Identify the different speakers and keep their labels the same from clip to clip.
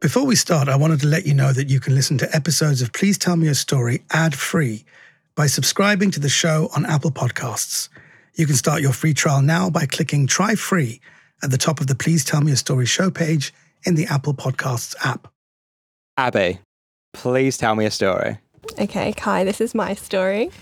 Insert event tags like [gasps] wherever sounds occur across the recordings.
Speaker 1: Before we start, I wanted to let you know that you can listen to episodes of Please Tell Me a Story ad free by subscribing to the show on Apple Podcasts. You can start your free trial now by clicking Try Free at the top of the Please Tell Me a Story show page in the Apple Podcasts app.
Speaker 2: Abi, please tell me a story.
Speaker 3: Okay, Kai, this is my story.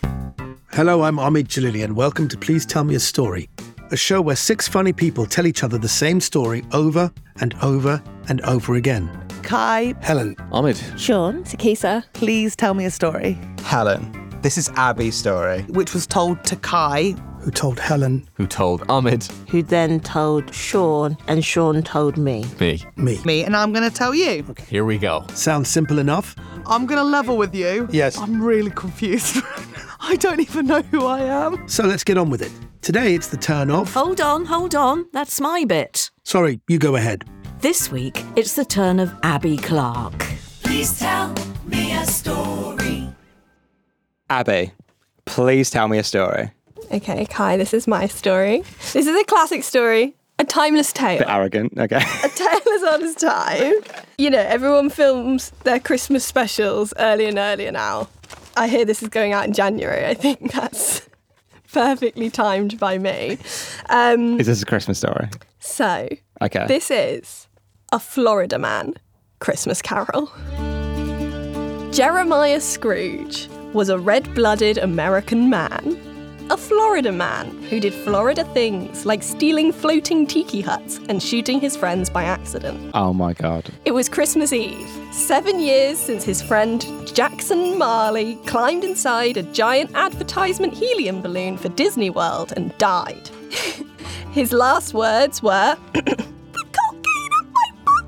Speaker 1: Hello, I'm Omid Djalili, and welcome to Please Tell Me a Story, a show where six funny people tell each other the same story over and over and over again.
Speaker 4: Kai,
Speaker 1: Helen,
Speaker 2: Omid.
Speaker 4: Sean,
Speaker 3: Sikisa.
Speaker 4: please tell me a story.
Speaker 2: Helen, this is Abi's story.
Speaker 4: Which was told to Kai,
Speaker 1: who told Helen,
Speaker 2: Who told Omid?
Speaker 5: who then told Sean, and Sean told me.
Speaker 2: Me.
Speaker 1: me.
Speaker 4: me, and I'm going to tell you.
Speaker 2: Here we go.
Speaker 1: Sounds simple enough?
Speaker 4: I'm going to level with you.
Speaker 1: Yes.
Speaker 4: I'm really confused. [laughs] I don't even know who I am.
Speaker 1: So let's get on with it. Today it's the turn of.
Speaker 6: Hold on, hold on. That's my bit.
Speaker 1: Sorry, you go ahead.
Speaker 6: This week, it's the turn of Abi Clarke.
Speaker 7: Please tell me a story.
Speaker 2: Abi, please tell me a story.
Speaker 3: Okay, Kai, this is my story. This is a classic story, a timeless tale.
Speaker 2: Bit arrogant. Okay. [laughs]
Speaker 3: A tale as old as time. You know, everyone films their Christmas specials early and earlier now. I hear this is going out in January. I think [laughs] that's perfectly timed by me. Um,
Speaker 2: is this a Christmas story?
Speaker 3: so,
Speaker 2: Okay.
Speaker 3: this is a Florida man Christmas carol. Jeremiah Scrooge was a red blooded American man, a Florida man who did Florida things like stealing floating tiki huts and shooting his friends by accident.
Speaker 2: oh my god.
Speaker 3: It was Christmas Eve, seven years since his friend Jackson Marley climbed inside a giant advertisement helium balloon for Disney World and died. [laughs] his last words were, [clears throat] The cocaine up my butt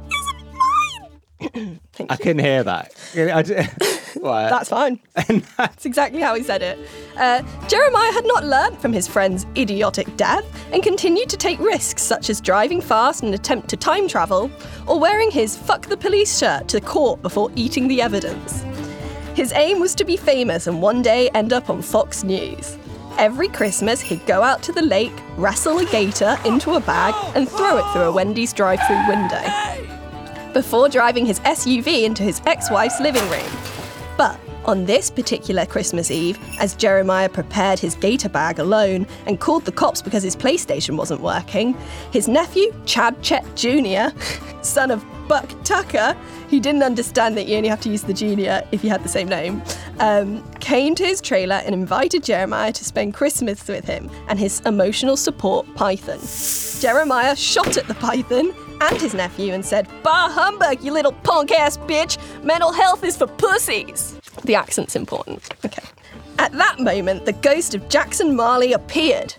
Speaker 3: isn't mine! [clears throat]
Speaker 2: I couldn't hear that. [laughs] What?
Speaker 3: That's fine. [laughs] And that's exactly how he said it. Uh, Jeremiah had not learnt from his friend's idiotic death and continued to take risks such as driving fast in an attempt to time travel or wearing his fuck the police shirt to court before eating the evidence. His aim was to be famous and one day end up on Fox News. Every Christmas, he'd go out to the lake, wrestle a gator into a bag, and throw it through a Wendy's drive through window before driving his SUV into his ex wife's living room. But on this particular Christmas Eve, as Jeremiah prepared his gator bag alone and called the cops because his PlayStation wasn't working, his nephew, Chad Chet Jr., [laughs] son of Buck Tucker, who didn't understand that you only have to use the junior if you had the same name, um, came to his trailer and invited Jeremiah to spend Christmas with him and his emotional support python. Jeremiah shot at the python and his nephew and said, Bah humbug, you little punk ass bitch! Mental health is for pussies! The accent's important. Okay. At that moment, the ghost of Jackson Marley appeared.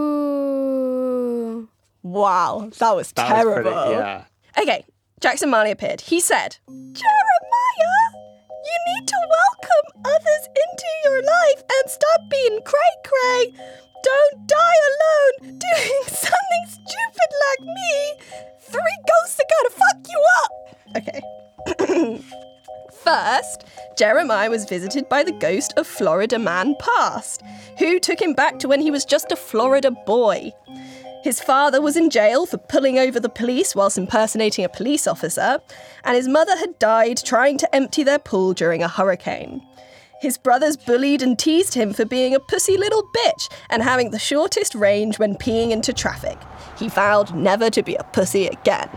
Speaker 3: Ooh. Wow, that was
Speaker 2: That was
Speaker 3: terrible.
Speaker 2: pretty- yeah.
Speaker 3: Okay, Jackson Marley appeared. He said, Jeremiah, you need to welcome others into your life and stop being cray cray. Don't die alone doing [laughs] something stupid like me. Three ghosts are gonna fuck you up. Okay. [coughs] First, Jeremiah was visited by the ghost of Florida Man Past, who took him back to when he was just a Florida boy. His father was in jail for pulling over the police whilst impersonating a police officer, and his mother had died trying to empty their pool during a hurricane. His brothers bullied and teased him for being a pussy little bitch and having the shortest range when peeing into traffic. He vowed never to be a pussy again.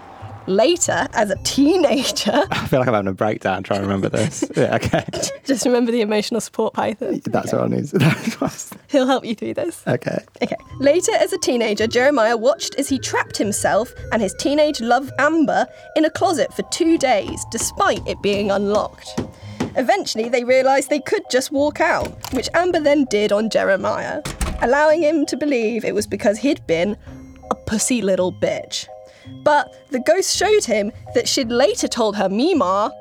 Speaker 3: Later, as a teenager, [laughs]
Speaker 2: I feel like I'm having a breakdown trying to remember this. [laughs] yeah, okay.
Speaker 3: just remember the emotional support python.
Speaker 2: That's what I need. [laughs]
Speaker 3: He'll help you through this.
Speaker 2: okay.
Speaker 3: Okay. Later, as a teenager, Jeremiah watched as he trapped himself and his teenage love Amber in a closet for two days, despite it being unlocked. Eventually, they realised they could just walk out, which Amber then did on Jeremiah, allowing him to believe it was because he'd been a pussy little bitch. But the ghost showed him that she'd later told her Mima,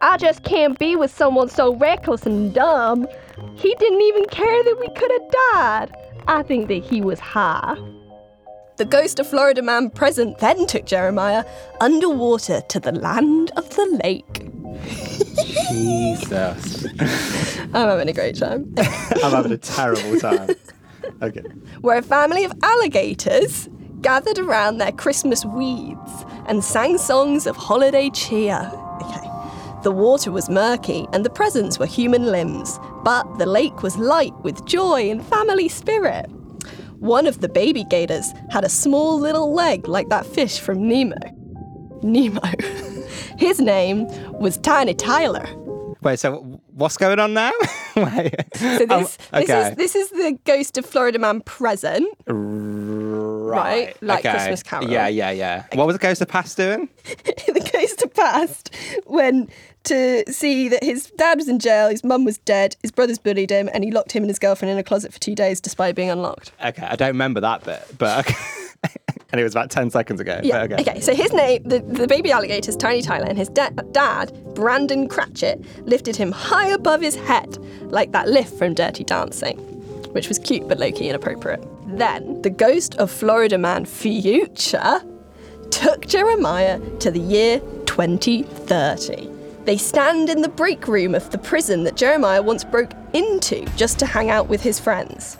Speaker 3: I just can't be with someone so reckless and dumb. He didn't even care that we could have died. I think that he was high. The ghost of Florida man present then took Jeremiah underwater to the land of the lake.
Speaker 2: Jesus. [laughs]
Speaker 3: I'm having a great time. [laughs]
Speaker 2: I'm having a terrible time. Okay.
Speaker 3: where a family of alligators gathered around their Christmas weeds and sang songs of holiday cheer. Okay. The water was murky and the presents were human limbs, but the lake was light with joy and family spirit. One of the baby gators had a small little leg like that fish from Nemo. Nemo. [laughs] His name was Tiny Tyler.
Speaker 2: Wait, so what's going on now? [laughs] Wait.
Speaker 3: So
Speaker 2: Um,
Speaker 3: this, this is this is the ghost of Florida man present.
Speaker 2: Right.
Speaker 3: like
Speaker 2: okay.
Speaker 3: Christmas Carol.
Speaker 2: Yeah, yeah, yeah. What was the Ghost of Past doing? [laughs]
Speaker 3: the ghost of past went to see that his dad was in jail, his mum was dead, his brothers bullied him, and he locked him and his girlfriend in a closet for two days despite being unlocked.
Speaker 2: Okay, I don't remember that bit, but okay. [laughs] and it was about 10 seconds ago.
Speaker 3: Yeah.
Speaker 2: okay.
Speaker 3: Okay. So his name, the, the baby alligator's Tiny Tyler, and his da- dad, Brandon Cratchit, lifted him high above his head, like that lift from Dirty Dancing, which was cute but low key inappropriate. Then the ghost of Florida Man Future took Jeremiah to the year 2030. They stand in the break room of the prison that Jeremiah once broke into just to hang out with his friends.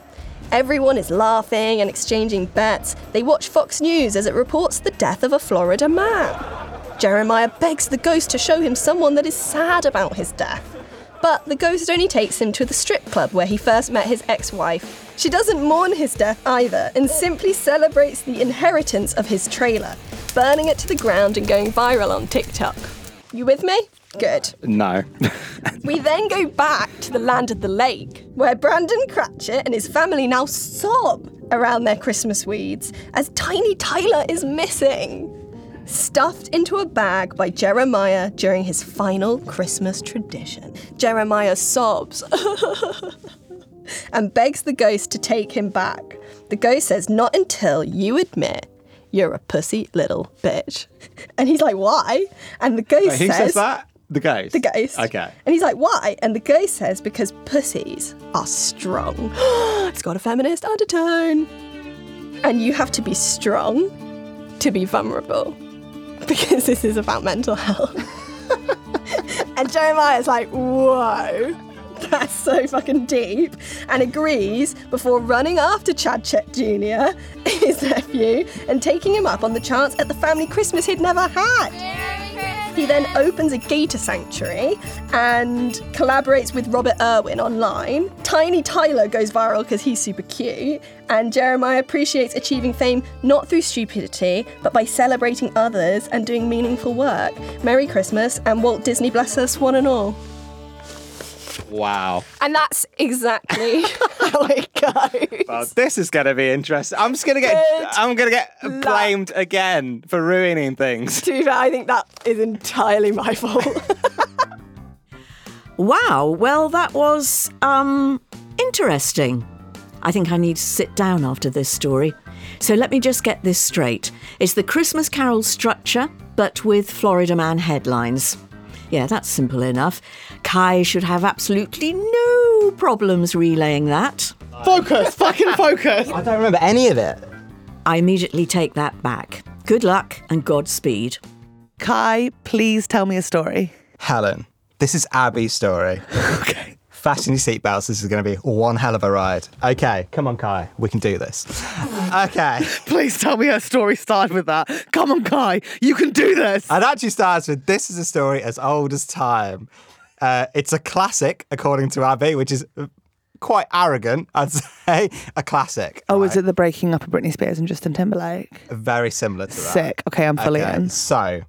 Speaker 3: Everyone is laughing and exchanging bets. They watch Fox News as it reports the death of a Florida man. Jeremiah begs the ghost to show him someone that is sad about his death. But the ghost only takes him to the strip club where he first met his ex wife. She doesn't mourn his death either and simply celebrates the inheritance of his trailer, burning it to the ground and going viral on TikTok. You with me? Good.
Speaker 2: No. [laughs]
Speaker 3: We then go back to the land of the lake, where Brandon Cratchit and his family now sob around their Christmas weeds as Tiny Tyler is missing. Stuffed into a bag by Jeremiah during his final Christmas tradition. Jeremiah sobs [laughs] and begs the ghost to take him back. The ghost says, Not until you admit you're a pussy little bitch. [laughs] And he's like, Why? And the ghost
Speaker 2: Wait, who says that? The ghost.
Speaker 3: the ghost.
Speaker 2: Okay.
Speaker 3: And he's like, why? And the ghost says, because pussies are strong. [gasps] it's got a feminist undertone. And you have to be strong to be vulnerable. [laughs] Because this is about mental health. [laughs] and Jeremiah's like, whoa. That's so fucking deep, and agrees before running after Chad Chet Jr., [laughs] his nephew, and taking him up on the chance at the family Christmas he'd never had. He then opens a gator sanctuary and collaborates with Robert Irwin online. Tiny Tyler goes viral because he's super cute, and Jeremiah appreciates achieving fame not through stupidity, but by celebrating others and doing meaningful work. Merry Christmas, and Walt Disney bless us one and all.
Speaker 2: Wow.
Speaker 3: And that's exactly [laughs] how it goes.
Speaker 2: Well, this is going to be interesting. I'm just going to get.
Speaker 3: Good
Speaker 2: I'm going to get
Speaker 3: luck.
Speaker 2: blamed again for ruining things.
Speaker 3: To be fair, I think that is entirely my [laughs] fault.
Speaker 6: Wow, well, that was, um, interesting. I think I need to sit down after this story. So let me just get this straight. It's the Christmas Carol structure, but with Florida Man headlines. Yeah, that's simple enough. Kai should have absolutely no problems relaying that.
Speaker 4: Focus, fucking [laughs] focus.
Speaker 2: I don't remember any of it.
Speaker 6: I immediately take that back. Good luck and Godspeed.
Speaker 4: Kai, please tell me a story.
Speaker 2: Helen, this is Abi's story. [laughs]
Speaker 4: Okay.
Speaker 2: Fasten your seatbelts. This is going to be one hell of a ride. Okay, come on, Kai. We can do this. Okay. [laughs]
Speaker 4: Please tell me her story started with that. Come on, Kai, you can do this.
Speaker 2: It actually starts with this is a story as old as time. Uh, it's a classic, according to Abi, which is uh, quite arrogant, [laughs] I'd say. A classic.
Speaker 4: Oh, is it the breaking up of Britney Spears and Justin Timberlake?
Speaker 2: Very similar to that.
Speaker 4: Sick. Okay, I'm fully
Speaker 2: Okay,
Speaker 4: in.
Speaker 2: So,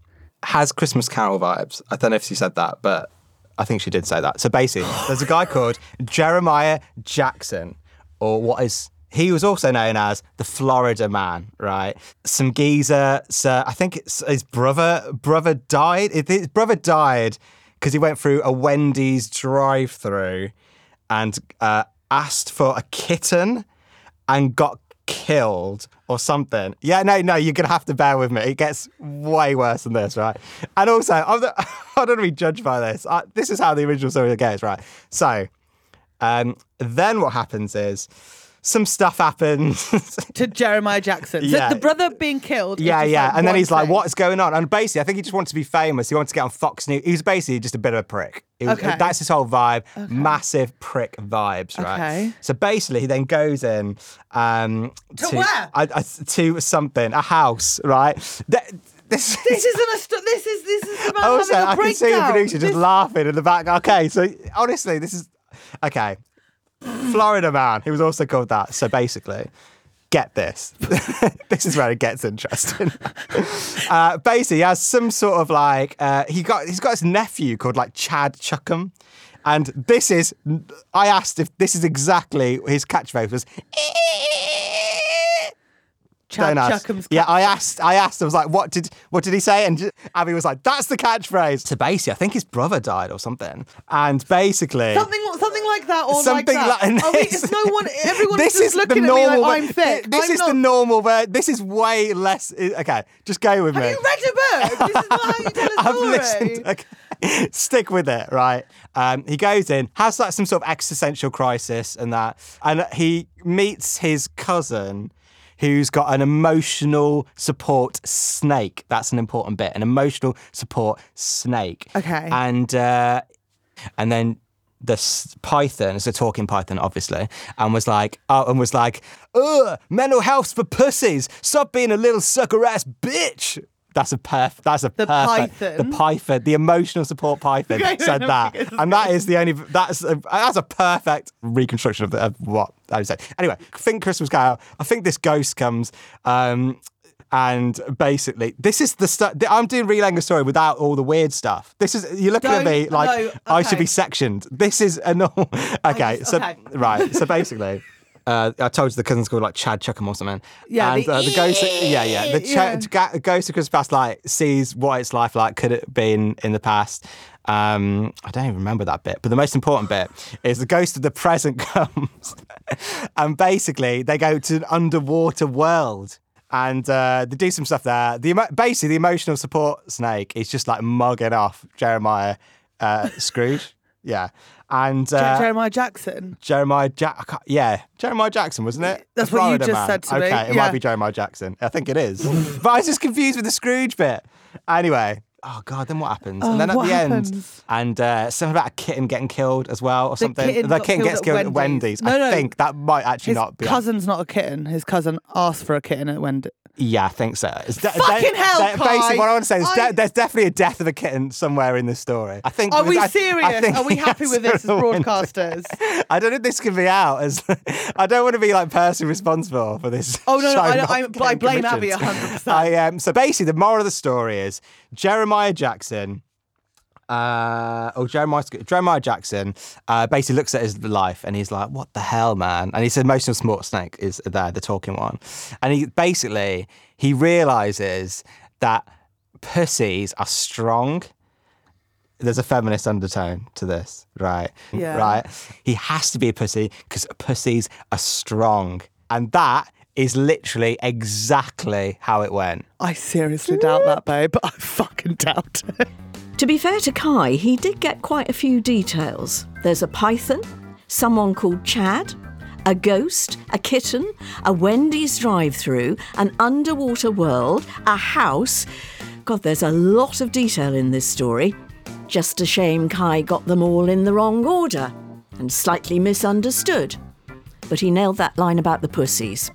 Speaker 2: has Christmas Carol vibes. I don't know if she said that, but I think she did say that. So basically, [gasps] there's a guy called Jeremiah Jackson, or what is he was also known as the Florida Man, right? Some geezer, so I think it's his brother. Brother died. His brother died because he went through a Wendy's drive-through and uh, asked for a kitten and got killed or something. Yeah, no, no, you're gonna have to bear with me. It gets way worse than this, right? And also, I'm the, [laughs] I don't want to be judged by this. I, this is how the original story goes, right? So, um, then what happens is some stuff happens. [laughs]
Speaker 4: To Jeremiah Jackson. So
Speaker 2: Yeah.
Speaker 4: the brother being killed.
Speaker 2: yeah, yeah.
Speaker 4: like
Speaker 2: and then he's like, "What's going on?" And basically, I think he just wants to be famous. He wants to get on Fox News. He's basically just a bit of a prick. He was-
Speaker 4: Okay.
Speaker 2: That's his whole vibe. Massive prick vibes, right?
Speaker 4: Okay.
Speaker 2: So basically, he then goes in um,
Speaker 4: To where?
Speaker 2: I- I- to something, a house, right? Th- This,
Speaker 4: This isn't a. St- this is this is about
Speaker 2: also,
Speaker 4: having a
Speaker 2: I can see the
Speaker 4: breakdown.
Speaker 2: producer just
Speaker 4: This-
Speaker 2: laughing in the back. Okay, so honestly, this is okay. Florida man, he was also called that. So basically, get this. [laughs] this is where it gets interesting. [laughs] uh, basically, he has some sort of like uh, he got he's got his nephew called like Chad Chuckham. And this is, I asked if this is exactly his catchphrase was.
Speaker 4: Chad
Speaker 2: Don't ask.
Speaker 4: Chuckham's
Speaker 2: Yeah, I asked. I asked. I was like, "What did what did he say?" And Abi was like, "That's the catchphrase." So basically, I think his brother died or something. And basically,
Speaker 4: Something, something like that, or
Speaker 2: something
Speaker 4: like that.
Speaker 2: like
Speaker 4: Are we,
Speaker 2: this.
Speaker 4: it's no one. [laughs] Everyone's
Speaker 2: this
Speaker 4: just
Speaker 2: is
Speaker 4: looking
Speaker 2: the
Speaker 4: at me
Speaker 2: normal.
Speaker 4: like I'm
Speaker 2: ver-
Speaker 4: thick.
Speaker 2: This
Speaker 4: I'm
Speaker 2: is
Speaker 4: not,
Speaker 2: the normal. Ver- this is way less. Okay, just go with
Speaker 4: Have
Speaker 2: me.
Speaker 4: you read a book? This is not how you tell a [laughs]
Speaker 2: I've
Speaker 4: story.
Speaker 2: listened. Okay. [laughs] Stick with it, right? Um, he goes in, has like some sort of existential crisis and that, and he meets his cousin. Who's got an emotional support snake? That's an important bit. An emotional support snake.
Speaker 4: Okay.
Speaker 2: And uh, and then the python is a talking python, obviously, and was like, oh, and was like, ugh, mental health's for pussies. Stop being a little sucker ass bitch. That's a perf. That's a
Speaker 4: The
Speaker 2: perfect.
Speaker 4: python?
Speaker 2: The python, the emotional support python, [laughs]
Speaker 4: Okay,
Speaker 2: said that, and that is the only. That's a, that's a perfect reconstruction of, the, of what I saying. Anyway, I think Christmas Carol. I think this ghost comes. Um, and basically, this is the stuff. I'm doing relaying a story without all the weird stuff. This is you're looking at
Speaker 4: Don't-
Speaker 2: me like
Speaker 4: no,
Speaker 2: I should be sectioned. This is a normal. [laughs] Okay,
Speaker 4: just-
Speaker 2: so
Speaker 4: okay.
Speaker 2: right, so basically. [laughs] Uh, I told you the cousin's called like Chad Chuckham or something.
Speaker 4: Yeah,
Speaker 2: and
Speaker 4: the
Speaker 2: uh, the ghost. Yeah, yeah. The, ch-
Speaker 4: yeah.
Speaker 2: ghost of Christmas past like sees what it's life like could it been in the past. Um, I don't even remember that bit, but the most important bit is the ghost of the present [laughs] comes, and basically they go to an underwater world. And uh, they do some stuff there. The emo- basically the emotional support snake is just like mugging off Jeremiah uh, Scrooge. [laughs] Yeah, and uh,
Speaker 4: Jeremiah Jackson.
Speaker 2: Jeremiah Jack. Yeah, Jeremiah Jackson, wasn't it?
Speaker 4: That's
Speaker 2: The
Speaker 4: what you just
Speaker 2: man.
Speaker 4: said to me,
Speaker 2: Okay, it
Speaker 4: yeah.
Speaker 2: might be Jeremiah Jackson. I think it is. but I was just confused with the Scrooge bit. Anyway. Oh God! Then what happens?
Speaker 4: Oh,
Speaker 2: and then at the
Speaker 4: happens?
Speaker 2: end, and uh, something about a kitten getting killed as well, or something.
Speaker 4: kitten
Speaker 2: the kitten
Speaker 4: killed
Speaker 2: gets killed at
Speaker 4: Wendy's.
Speaker 2: Wendy's.
Speaker 4: No,
Speaker 2: I
Speaker 4: no.
Speaker 2: think that might actually
Speaker 4: His
Speaker 2: not be.
Speaker 4: cousin's not a kitten. His cousin asked for a kitten at Wendy.
Speaker 2: Yeah, I think so. It's de-
Speaker 4: Fucking hell,
Speaker 2: Basically,
Speaker 4: Kai.
Speaker 2: what I want to say is de-
Speaker 4: I-
Speaker 2: there's definitely a death of a kitten somewhere in this story. I think.
Speaker 4: Are we
Speaker 2: I- I
Speaker 4: serious?
Speaker 2: think
Speaker 4: Are we [laughs] happy with this as broadcasters? [laughs]
Speaker 2: I don't know if this can be out as. [laughs] I don't want to be like personally responsible for this.
Speaker 4: Oh, no, no,
Speaker 2: show
Speaker 4: I-
Speaker 2: not
Speaker 4: I- I blame Abi
Speaker 2: commissioned.
Speaker 4: 100%.
Speaker 2: I um. So basically, the moral of the story is Jeremiah Jackson. Uh, oh, Jeremiah, Jeremiah Jackson uh, basically looks at his life and he's like, "What the hell, man?" And he he's emotional smart snake is there, the talking one, and he basically he realizes that pussies are strong there's a feminist undertone to this, right?
Speaker 4: Yeah.
Speaker 2: Right. He has to be a pussy because pussies are strong, and that is literally exactly how it went.
Speaker 4: I seriously doubt that, babe. I fucking doubt it.
Speaker 6: To be fair to Kai, he did get quite a few details. There's a python, someone called Chad, a ghost, a kitten, a Wendy's drive through, an underwater world, a house. God, there's a lot of detail in this story. Just a shame Kai got them all in the wrong order and slightly misunderstood. But he nailed that line about the pussies.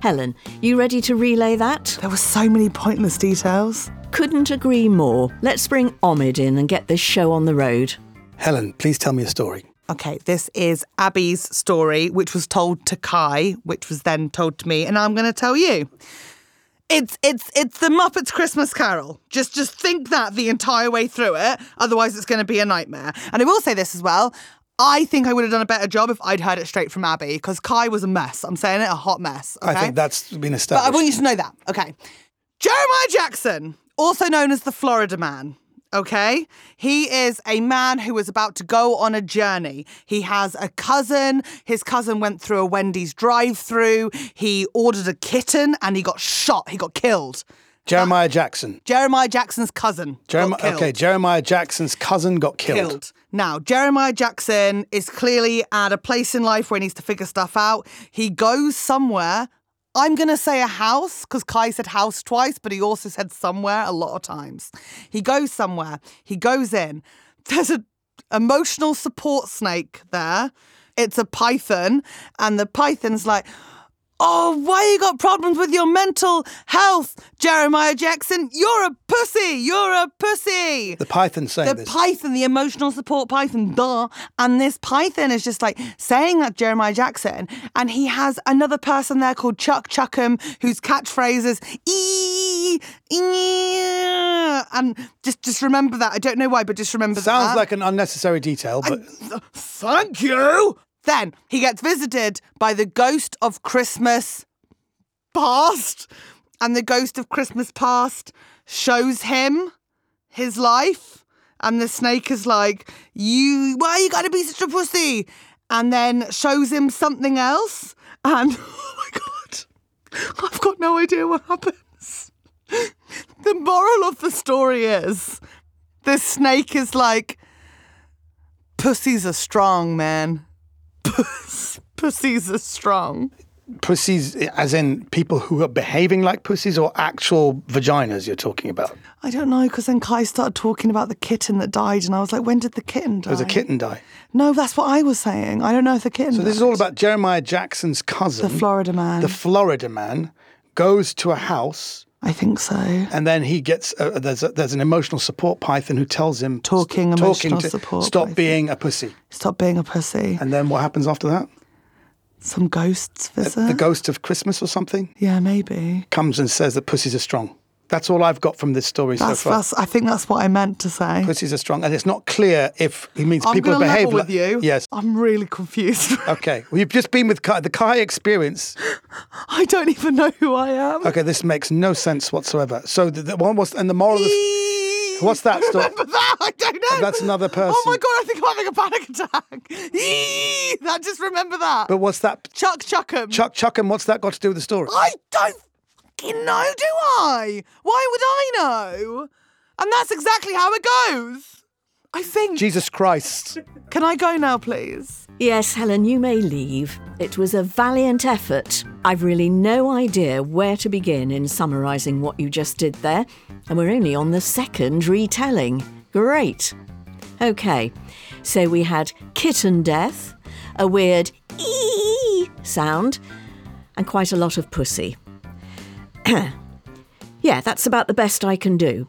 Speaker 6: Helen, you ready to relay that?
Speaker 4: There were so many pointless details.
Speaker 6: Couldn't agree more. Let's bring Omid in and get this show on the road.
Speaker 1: Helen, please tell me a story.
Speaker 4: Okay, this is Abi's story, which was told to Kai, which was then told to me, and I'm going to tell you. It's it's it's the Muppets Christmas Carol. Just just think that the entire way through it. Otherwise, it's going to be a nightmare. And I will say this as well. I think I would have done a better job if I'd heard it straight from Abi, because Kai was a mess. I'm saying it, a hot mess.
Speaker 1: I think that's been
Speaker 4: a
Speaker 1: step. But.
Speaker 4: I want you to know that. Okay. Jeremiah Jackson, also known as the Florida Man. Okay. He is a man who is about to go on a journey. He has a cousin. His cousin went through a Wendy's drive through. He ordered a kitten and he got shot. He got killed.
Speaker 1: Jeremiah Jackson.
Speaker 4: Jeremiah Jackson's cousin.
Speaker 1: Jeremi-
Speaker 4: got
Speaker 1: okay, Jeremiah Jackson's cousin got killed.
Speaker 4: killed. Now, Jeremiah Jackson is clearly at a place in life where he needs to figure stuff out. He goes somewhere. I'm going to say a house because Kai said house twice, but he also said somewhere a lot of times. He goes somewhere. He goes in. There's an emotional support snake there. It's a python, and the python's like, Oh, why you got problems with your mental health, Jeremiah Jackson? You're a pussy. You're a pussy
Speaker 1: The python saying
Speaker 4: the
Speaker 1: this.
Speaker 4: python, the emotional support python, duh. And this python is just like saying that Jeremiah Jackson, and he has another person there called Chuck Chuckham, whose catchphrase is ee, ee, and just just remember that. I don't know why, but just remember that.
Speaker 1: Sounds like an unnecessary detail, but
Speaker 4: Thank you. Then he gets visited by the ghost of Christmas past, and the ghost of Christmas past shows him his life, and the snake is like, "You, why are you gotta be such a pussy?" And then shows him something else, and [laughs] oh my god, I've got no idea what happens. [laughs] The moral of the story is, the snake is like, pussies are strong, man. Puss, pussies are strong.
Speaker 1: pussies, as in people who are behaving like pussies or actual vaginas you're talking about?
Speaker 4: I don't know because then Kai started talking about the kitten that died, and I was like, when did the kitten oh, die?
Speaker 1: Does a kitten die?
Speaker 4: No, that's what I was saying. I don't know if the kitten.
Speaker 1: So this is all about Jeremiah Jackson's cousin.
Speaker 4: the Florida man.
Speaker 1: The Florida man goes to a house
Speaker 4: I think so.
Speaker 1: and then he gets uh, there's a, there's an emotional support python who tells him
Speaker 4: Talking
Speaker 1: talking
Speaker 4: emotional
Speaker 1: to
Speaker 4: support
Speaker 1: stop
Speaker 4: python.
Speaker 1: being a pussy.
Speaker 4: Stop being a pussy.
Speaker 1: And then what happens after that?
Speaker 4: Some ghosts visit.
Speaker 1: The ghost of Christmas or something
Speaker 4: Yeah, maybe.
Speaker 1: comes and says that pussies are strong. That's all I've got from this story
Speaker 4: That's,
Speaker 1: so far.
Speaker 4: that's. I think that's what I meant to say.
Speaker 1: Pussies are strong, and it's not clear if he means
Speaker 4: I'm
Speaker 1: people behave
Speaker 4: level
Speaker 1: like
Speaker 4: with you.
Speaker 1: Yes.
Speaker 4: I'm really confused. [laughs]
Speaker 1: Okay. Well, you've just been with Kai, the Kai experience.
Speaker 4: I don't even know who I am.
Speaker 1: Okay, this makes no sense whatsoever. So the, the one was, and the moral of the, what's that story?
Speaker 4: Remember that? I don't know.
Speaker 1: That's another person.
Speaker 4: Oh my god! I think I'm having a panic attack. Eee! That just remember that.
Speaker 1: But what's that?
Speaker 4: Chuck Chuckham.
Speaker 1: Chuck Chuckham, what's that got to do with the story?
Speaker 4: I don't fucking know, do I? Why would I know? And that's exactly how it goes. I think.
Speaker 1: Jesus Christ.
Speaker 4: Can I go now, please?
Speaker 6: Yes, Helen, you may leave. It was a valiant effort. I've really no idea where to begin in summarising what you just did there, and we're only on the second retelling. Great. Okay, so we had kitten death, a weird ee sound, and quite a lot of pussy. [clears throat] yeah, that's about the best I can do.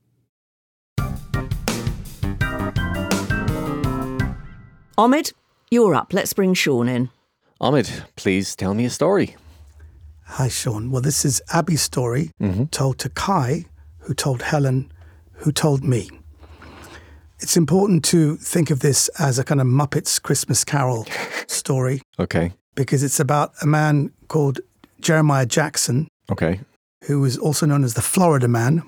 Speaker 6: Omid, you're up. Let's bring Sean in.
Speaker 8: Omid, please tell me a story.
Speaker 1: Hi, Sean. Well, this is Abi's story mm-hmm. told to Kai, who told Helen, who told me. It's important to think of this as a kind of Muppets Christmas Carol [laughs] story
Speaker 9: Okay.
Speaker 1: because it's about a man called Jeremiah Jackson,
Speaker 9: Okay.
Speaker 1: who was also known as the Florida Man.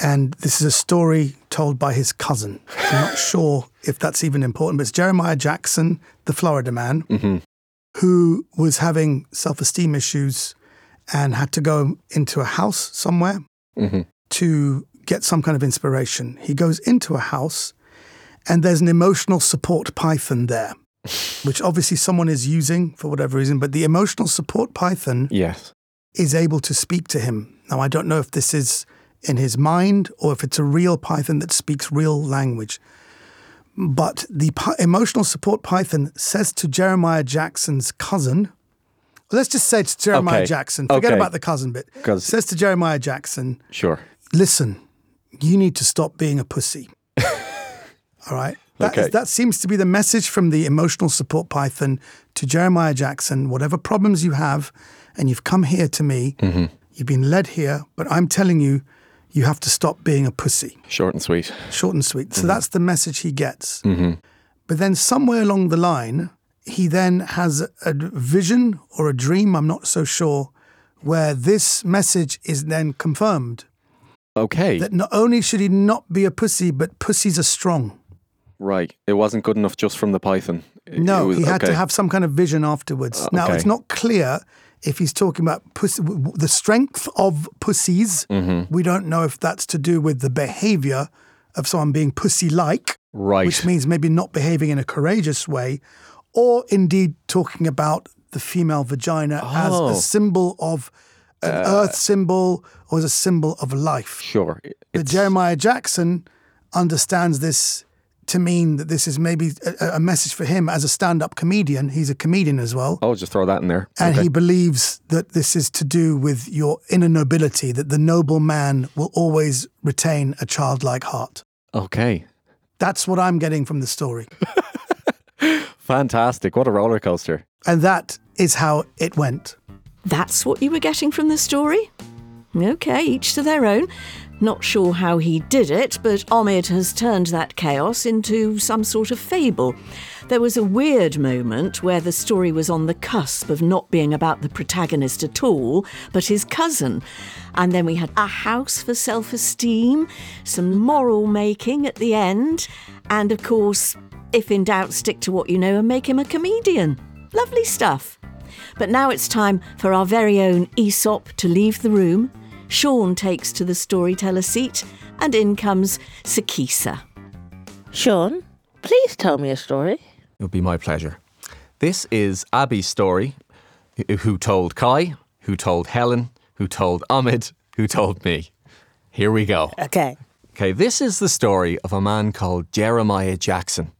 Speaker 1: And this is a story told by his cousin. I'm not [laughs] sure if that's even important, but it's Jeremiah Jackson, the Florida Man, mm-hmm. who was having self esteem issues and had to go into a house somewhere mm-hmm. to get some kind of inspiration. He goes into a house and there's an emotional support python there, [laughs] which obviously someone is using for whatever reason, but the emotional support python
Speaker 9: Yes.
Speaker 1: is able to speak to him. Now, I don't know if this is in his mind or if it's a real python that speaks real language. But the emotional support python says to Jeremiah Jackson's cousin, let's just say to Jeremiah
Speaker 9: Okay.
Speaker 1: Jackson, forget
Speaker 9: Okay.
Speaker 1: about the cousin bit.
Speaker 9: 'Cause-
Speaker 1: Says to Jeremiah Jackson,
Speaker 9: Sure.
Speaker 1: listen, you need to stop being a pussy. [laughs] All right. That, is-
Speaker 9: Okay.
Speaker 1: that seems to be the message from the emotional support python to Jeremiah Jackson. Whatever problems you have, and you've come here to me,
Speaker 9: Mm-hmm.
Speaker 1: you've been led here, but I'm telling you, you have to stop being a pussy.
Speaker 9: Short and sweet.
Speaker 1: Short and sweet.
Speaker 9: Mm-hmm.
Speaker 1: So that's the message he gets. But then somewhere along the line, he then has a vision or a dream, I'm not so sure, where this message is then confirmed
Speaker 9: Okay.
Speaker 1: that not only should he not be a pussy, but pussies are strong.
Speaker 9: right. It wasn't good enough just from the python. It-
Speaker 1: No,
Speaker 9: it was-
Speaker 1: he had to have some kind of vision afterwards. now,
Speaker 9: okay.
Speaker 1: it's not clear if he's talking about pussy, w- w- the strength of pussies.
Speaker 9: Mm-hmm.
Speaker 1: We don't know if that's to do with the behavior of someone being pussy like,
Speaker 9: Right.
Speaker 1: which means maybe not behaving in a courageous way, or indeed talking about the female vagina as
Speaker 9: Oh. Uh,
Speaker 1: a symbol of an earth symbol or as a symbol of life.
Speaker 9: Sure.
Speaker 1: But Jeremiah Jackson understands this to mean that this is maybe a, a message for him as a stand-up comedian. He's a comedian as well.
Speaker 9: I'll just throw that in there.
Speaker 1: And
Speaker 9: okay.
Speaker 1: he believes that this is to do with your inner nobility, that the noble man will always retain a childlike heart.
Speaker 9: okay.
Speaker 1: That's what I'm getting from the story. [laughs]
Speaker 9: Fantastic. What a roller coaster.
Speaker 1: And that is how it went.
Speaker 6: That's what you were getting from the story? Okay, each to their own. Not sure how he did it, but Omid has turned that chaos into some sort of fable. There was a weird moment where the story was on the cusp of not being about the protagonist at all, but his cousin. And then we had a house for self esteem, some moral making at the end, and of course, if in doubt, stick to what you know and make him a comedian. Lovely stuff. But now it's time for our very own Aesop to leave the room. Sean takes to the storyteller seat, and in comes Sikisa.
Speaker 5: Sean, please tell me a story.
Speaker 8: It would be my pleasure. This is Abi's story, who- who told Kai, who told Helen, who told Omid, who told me. Here we go.
Speaker 5: Okay.
Speaker 8: Okay, this is the story of a man called Jeremiah Jackson,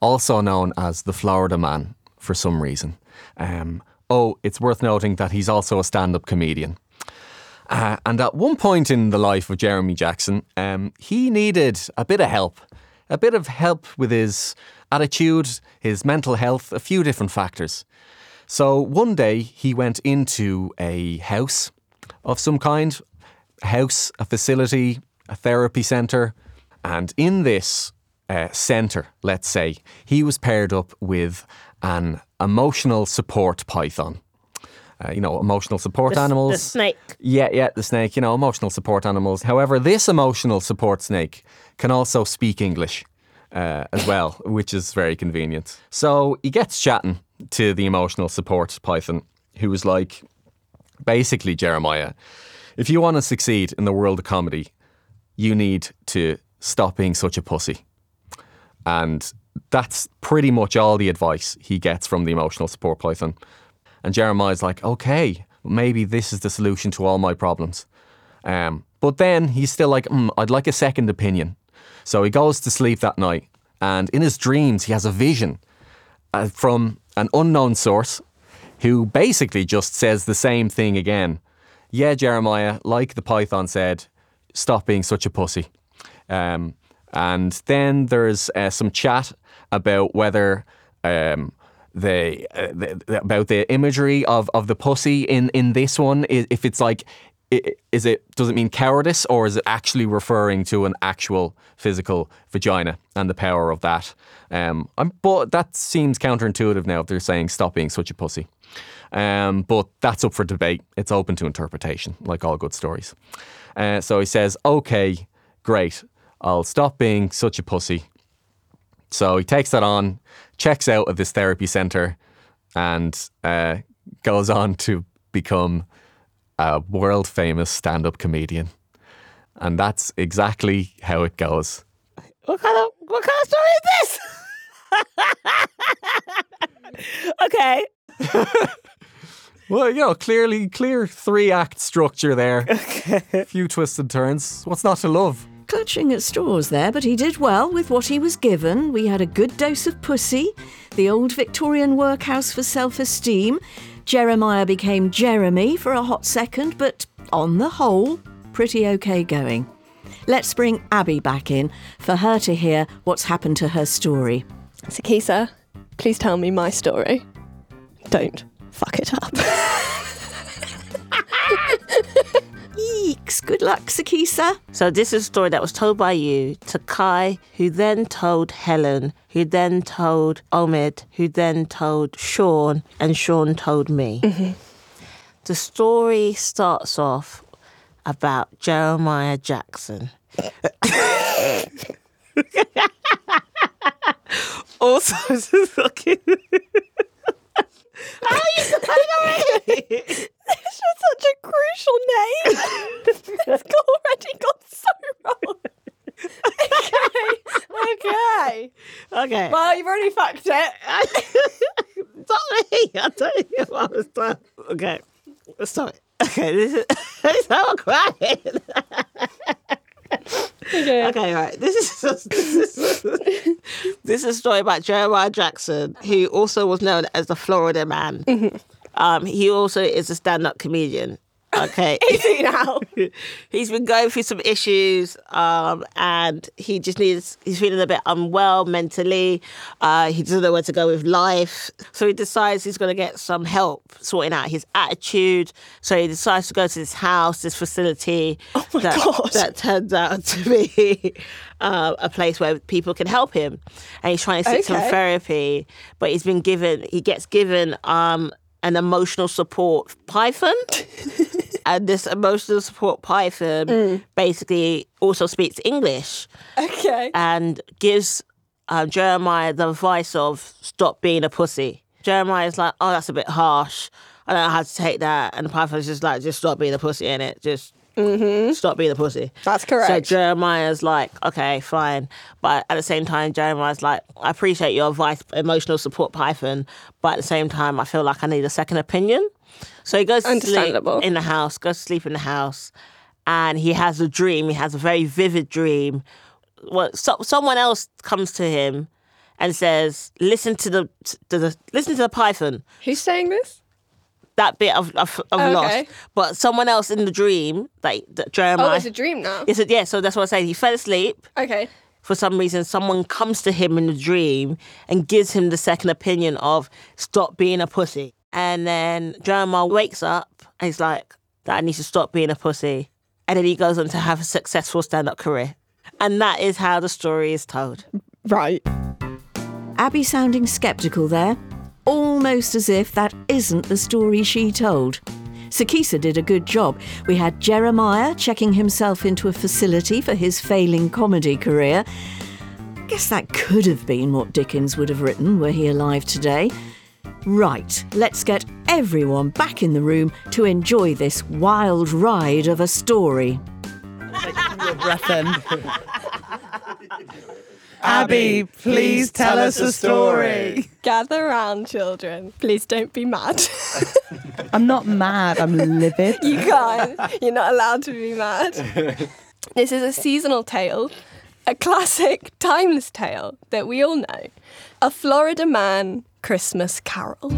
Speaker 8: also known as the Florida Man for some reason. Um, oh, it's worth noting that he's also a stand up comedian. Uh, and at one point in the life of Jeremy Jackson, um, he needed a bit of help. A bit of help with his attitude, his mental health, a few different factors. So one day he went into a house of some kind, a house, a facility, a therapy centre. And in this uh, centre, let's say, he was paired up with an emotional support python. Uh, you know, emotional support
Speaker 5: The s- the snake.
Speaker 8: Yeah, yeah, the snake, you know, emotional support animals. However, this emotional support snake can also speak English uh, as [laughs] well, which is very convenient. So he gets chatting to the emotional support python, who was like, basically, Jeremiah, if you want to succeed in the world of comedy, you need to stop being such a pussy. And that's pretty much all the advice he gets from the emotional support python. And Jeremiah's like, okay, maybe this is the solution to all my problems. Um, but then he's still like, mm, I'd like a second opinion. So he goes to sleep that night, and in his dreams, he has a vision uh, from an unknown source who basically just says the same thing again. Yeah, Jeremiah, like the Python said, stop being such a pussy. Um, and then there's uh, some chat about whether um, the, uh, the about the imagery of, of the pussy in, in this one, if it's like is it does it mean cowardice or is it actually referring to an actual physical vagina and the power of that? Um, but that seems counterintuitive now if they're saying stop being such a pussy. Um, but that's up for debate. It's open to interpretation, like all good stories. Uh, so he says, "Okay, great. I'll stop being such a pussy." So he takes that on, checks out of this therapy center, and uh, goes on to become a world famous stand up comedian. And that's exactly how it goes.
Speaker 5: What kind of what kind of story is this? [laughs] okay. [laughs]
Speaker 8: Well, you know, clearly, clear three act structure there. [laughs] A few twists and turns. What's not to love?
Speaker 6: Clutching at straws there, but he did well with what he was given. We had a good dose of pussy, the old Victorian workhouse for self esteem. Jeremiah became Jeremy for a hot second, but on the whole, pretty okay going. Let's bring Abi back in for her to hear what's happened to her story.
Speaker 3: Sikisa, please tell me my story. Don't fuck it up. [laughs]
Speaker 6: Eeks, good luck, Sikisa.
Speaker 5: So this is a story that was told by you to Kai, who then told Helen, who then told Omid, who then told Sean, and Sean told me. Mm-hmm. The story starts off about Jeremiah Jackson. [laughs] also, fucking. How [laughs] are you [laughs]
Speaker 3: it's just such a crucial name. [laughs] it's already gone so wrong. okay, okay.
Speaker 5: Okay.
Speaker 3: Well, you've already fucked it. [laughs]
Speaker 5: Sorry, I tell you what I was done. Okay, it. Okay, this is how I'm crying.
Speaker 3: Okay.
Speaker 5: Okay, right. This is this [laughs] is this is a story about Jeremiah Jackson, who also was known as the Florida Man. Mm-hmm. Um, he also is a stand-up comedian. Okay, [laughs]
Speaker 3: Is he now? [laughs]
Speaker 5: he's been going through some issues um, and he just needs he's feeling a bit unwell mentally uh, he doesn't know where to go with life so he decides he's going to get some help sorting out his attitude so he decides to go to this house this facility that,
Speaker 3: God.
Speaker 5: that turns out to be [laughs] uh, a place where people can help him and he's trying to seek some therapy but he's been given he gets given um, an emotional support python [laughs] and this emotional support python
Speaker 3: Mm.
Speaker 5: basically also speaks English
Speaker 3: Okay.
Speaker 5: and gives uh, Jeremiah the advice of stop being a pussy. Jeremiah's like, oh, that's a bit harsh. I don't know how to take that. And the python's just like, just stop being a pussy in it. Just Mm-hmm. stop being a pussy.
Speaker 3: That's correct. So.
Speaker 5: Jeremiah's like, okay, fine. But at the same time, Jeremiah's like, I appreciate your advice, emotional support, Python. But at the same time, I feel like I need a second opinion. So he goes to sleep in the house, goes to sleep in the house, and he has a dream. He has a very vivid dream. Well, so, someone else comes to him and says, "Listen to the, to the listen to the Python."
Speaker 3: Who's saying this?
Speaker 5: That bit of of, of oh,
Speaker 3: Okay.
Speaker 5: lost, but someone else in the dream, like that
Speaker 3: Oh,
Speaker 5: Jeremiah.
Speaker 3: it's a dream now.
Speaker 5: Yes, yeah, so that's what I'm saying. He fell asleep.
Speaker 3: Okay.
Speaker 5: For some reason, someone comes to him in the dream and gives him the second opinion of stop being a pussy. And then Jeremiah wakes up and he's like, that I need to stop being a pussy. And then he goes on to have a successful stand up career. And that is how the story is told.
Speaker 3: Right.
Speaker 6: Abi sounding sceptical there, almost as if that isn't the story she told. Sikisa did a good job. We had Jeremiah checking himself into a facility for his failing comedy career. I guess that could have been what Dickens would have written were he alive today. Right, let's get everyone back in the room to enjoy this wild ride of a story.
Speaker 4: Your breath in. [laughs] Abi, please tell us a story.
Speaker 3: Gather round, children. Please don't be mad. [laughs]
Speaker 4: I'm not mad, I'm livid.
Speaker 3: you can't. You're not allowed to be mad. This is a seasonal tale, a classic, timeless tale that we all know. A Florida Man Christmas Carol.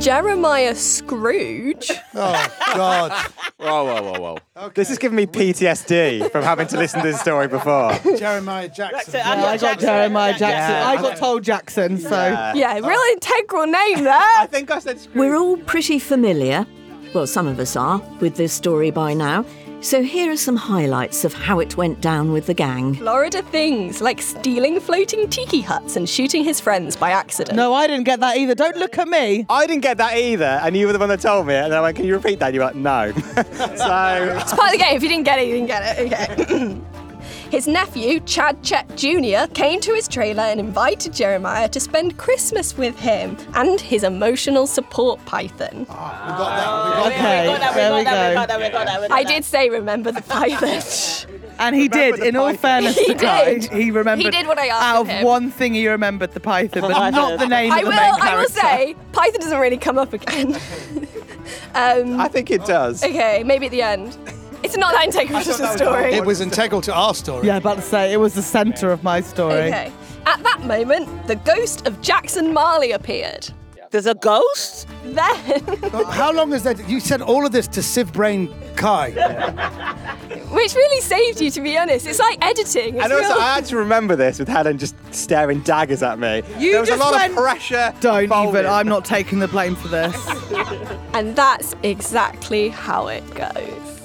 Speaker 3: Jeremiah Scrooge.
Speaker 2: Oh, God.
Speaker 8: Whoa, whoa, whoa, whoa.
Speaker 2: This is giving me PTSD from having to listen to this story before.
Speaker 1: Jeremiah Jackson.
Speaker 4: Yeah, I got Jeremiah Jackson.
Speaker 2: Yeah.
Speaker 4: I got told Jackson, so.
Speaker 3: Yeah, real integral name there.
Speaker 2: I think I said Scrooge.
Speaker 6: We're all pretty familiar. Well, some of us are with this story by now. So here are some highlights of how it went down with the gang.
Speaker 3: Florida things like stealing floating tiki huts and shooting his friends by accident.
Speaker 4: No, I didn't get that either. Don't look at me.
Speaker 2: I didn't get that either, and you were the one that told me. And I went, "Can you repeat that?" And you were like, "No." [laughs] so
Speaker 3: It's part of the game. If you didn't get it, you didn't get it. Okay. [clears throat] His nephew, Chad Chet Jr., came to his trailer and invited Jeremiah to spend Christmas with him and his emotional support python. Ah, we got that.
Speaker 4: We got okay, there we go.
Speaker 3: I did say remember the python. [laughs]
Speaker 4: And he did, in all fairness
Speaker 3: He
Speaker 4: to Guy,
Speaker 3: did.
Speaker 4: he remembered.
Speaker 3: He did what I asked
Speaker 4: Out
Speaker 3: of
Speaker 4: of
Speaker 3: him.
Speaker 4: one thing, he remembered the python, but not the name
Speaker 3: I
Speaker 4: of the
Speaker 3: will.
Speaker 4: main
Speaker 3: I will say python doesn't really come up again. [laughs] um,
Speaker 2: I think it does.
Speaker 3: okay, maybe at the end. It's not that integral to the story.
Speaker 1: It was integral to our story.
Speaker 4: Yeah, about to say it was the centre of my story.
Speaker 3: Okay. At that moment, the ghost of Jackson Marley appeared.
Speaker 5: There's a ghost?
Speaker 3: Then,
Speaker 1: How long is that? You said all of this to Civ Brain Kai. [laughs]
Speaker 3: which really saved you, to be honest. It's like editing. It's
Speaker 2: And also,
Speaker 3: real-
Speaker 2: I had to remember this with Helen just staring daggers at me.
Speaker 4: You
Speaker 2: there was
Speaker 4: just
Speaker 2: a lot
Speaker 4: went,
Speaker 2: of pressure.
Speaker 4: Don't
Speaker 2: involved
Speaker 4: even. I'm not taking the blame for this. [laughs]
Speaker 3: and that's exactly how it goes.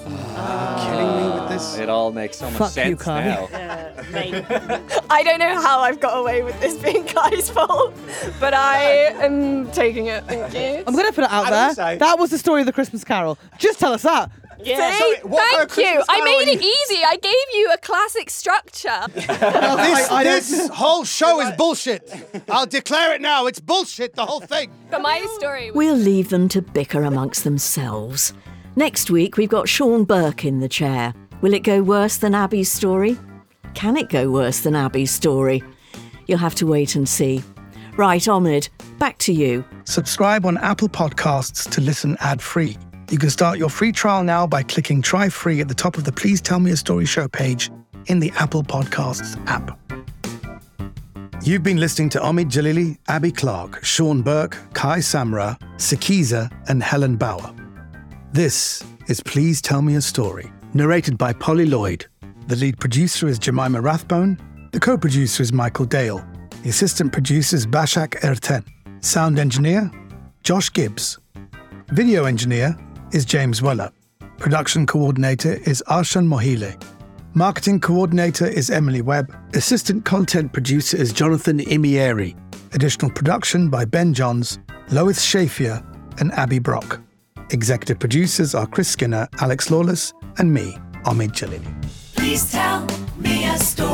Speaker 1: Killing me with this.
Speaker 8: It all makes so much
Speaker 4: Fuck you,
Speaker 8: sense
Speaker 4: Kai.
Speaker 8: now. [laughs]
Speaker 3: I don't know how I've got away with this being Kai's fault, but I am taking it. Thank you.
Speaker 4: I'm going to put it out
Speaker 2: And
Speaker 4: there.
Speaker 2: also-
Speaker 4: that was the story of the Christmas Carol. Just tell us that.
Speaker 3: See?
Speaker 2: sorry, what kind of
Speaker 3: Thank you.
Speaker 2: Christmas
Speaker 3: I
Speaker 2: carol
Speaker 3: made
Speaker 2: are
Speaker 3: it easy. I gave you a classic structure. [laughs]
Speaker 1: This,
Speaker 4: I don't-
Speaker 1: this whole show is bullshit. I'll declare it now. It's bullshit, the whole thing.
Speaker 3: But my story was
Speaker 6: We'll leave them to bicker amongst themselves. Next week, we've got Sean Burke in the chair. Will it go worse than Abi's story? Can it go worse than Abi's story? You'll have to wait and see. Right, Omid, back to you.
Speaker 1: Subscribe on Apple Podcasts to listen ad free. You can start your free trial now by clicking try free at the top of the Please Tell Me a Story show page in the Apple Podcasts app. You've been listening to Omid Djalili, Abi Clarke, Sean Burke, Kai Samra, Sikisa, and Helen Bauer. This is Please Tell Me a Story, narrated by Polly Lloyd. The lead producer is Jemima Rathbone. The co producer is Michael Dale. The assistant producer is Bashak Erten. Sound engineer, Josh Gibbs. Video engineer is James Weller. Production coordinator is Arshan Mohile. Marketing coordinator is Emily Webb. Assistant content producer is Jonathan Imieri. Additional production by Ben Johns, Lois Shafier, and Abby Brock. Executive producers are Chris Skinner, Alex Lawless, and me, Omid Djalili.
Speaker 7: Please tell me a story.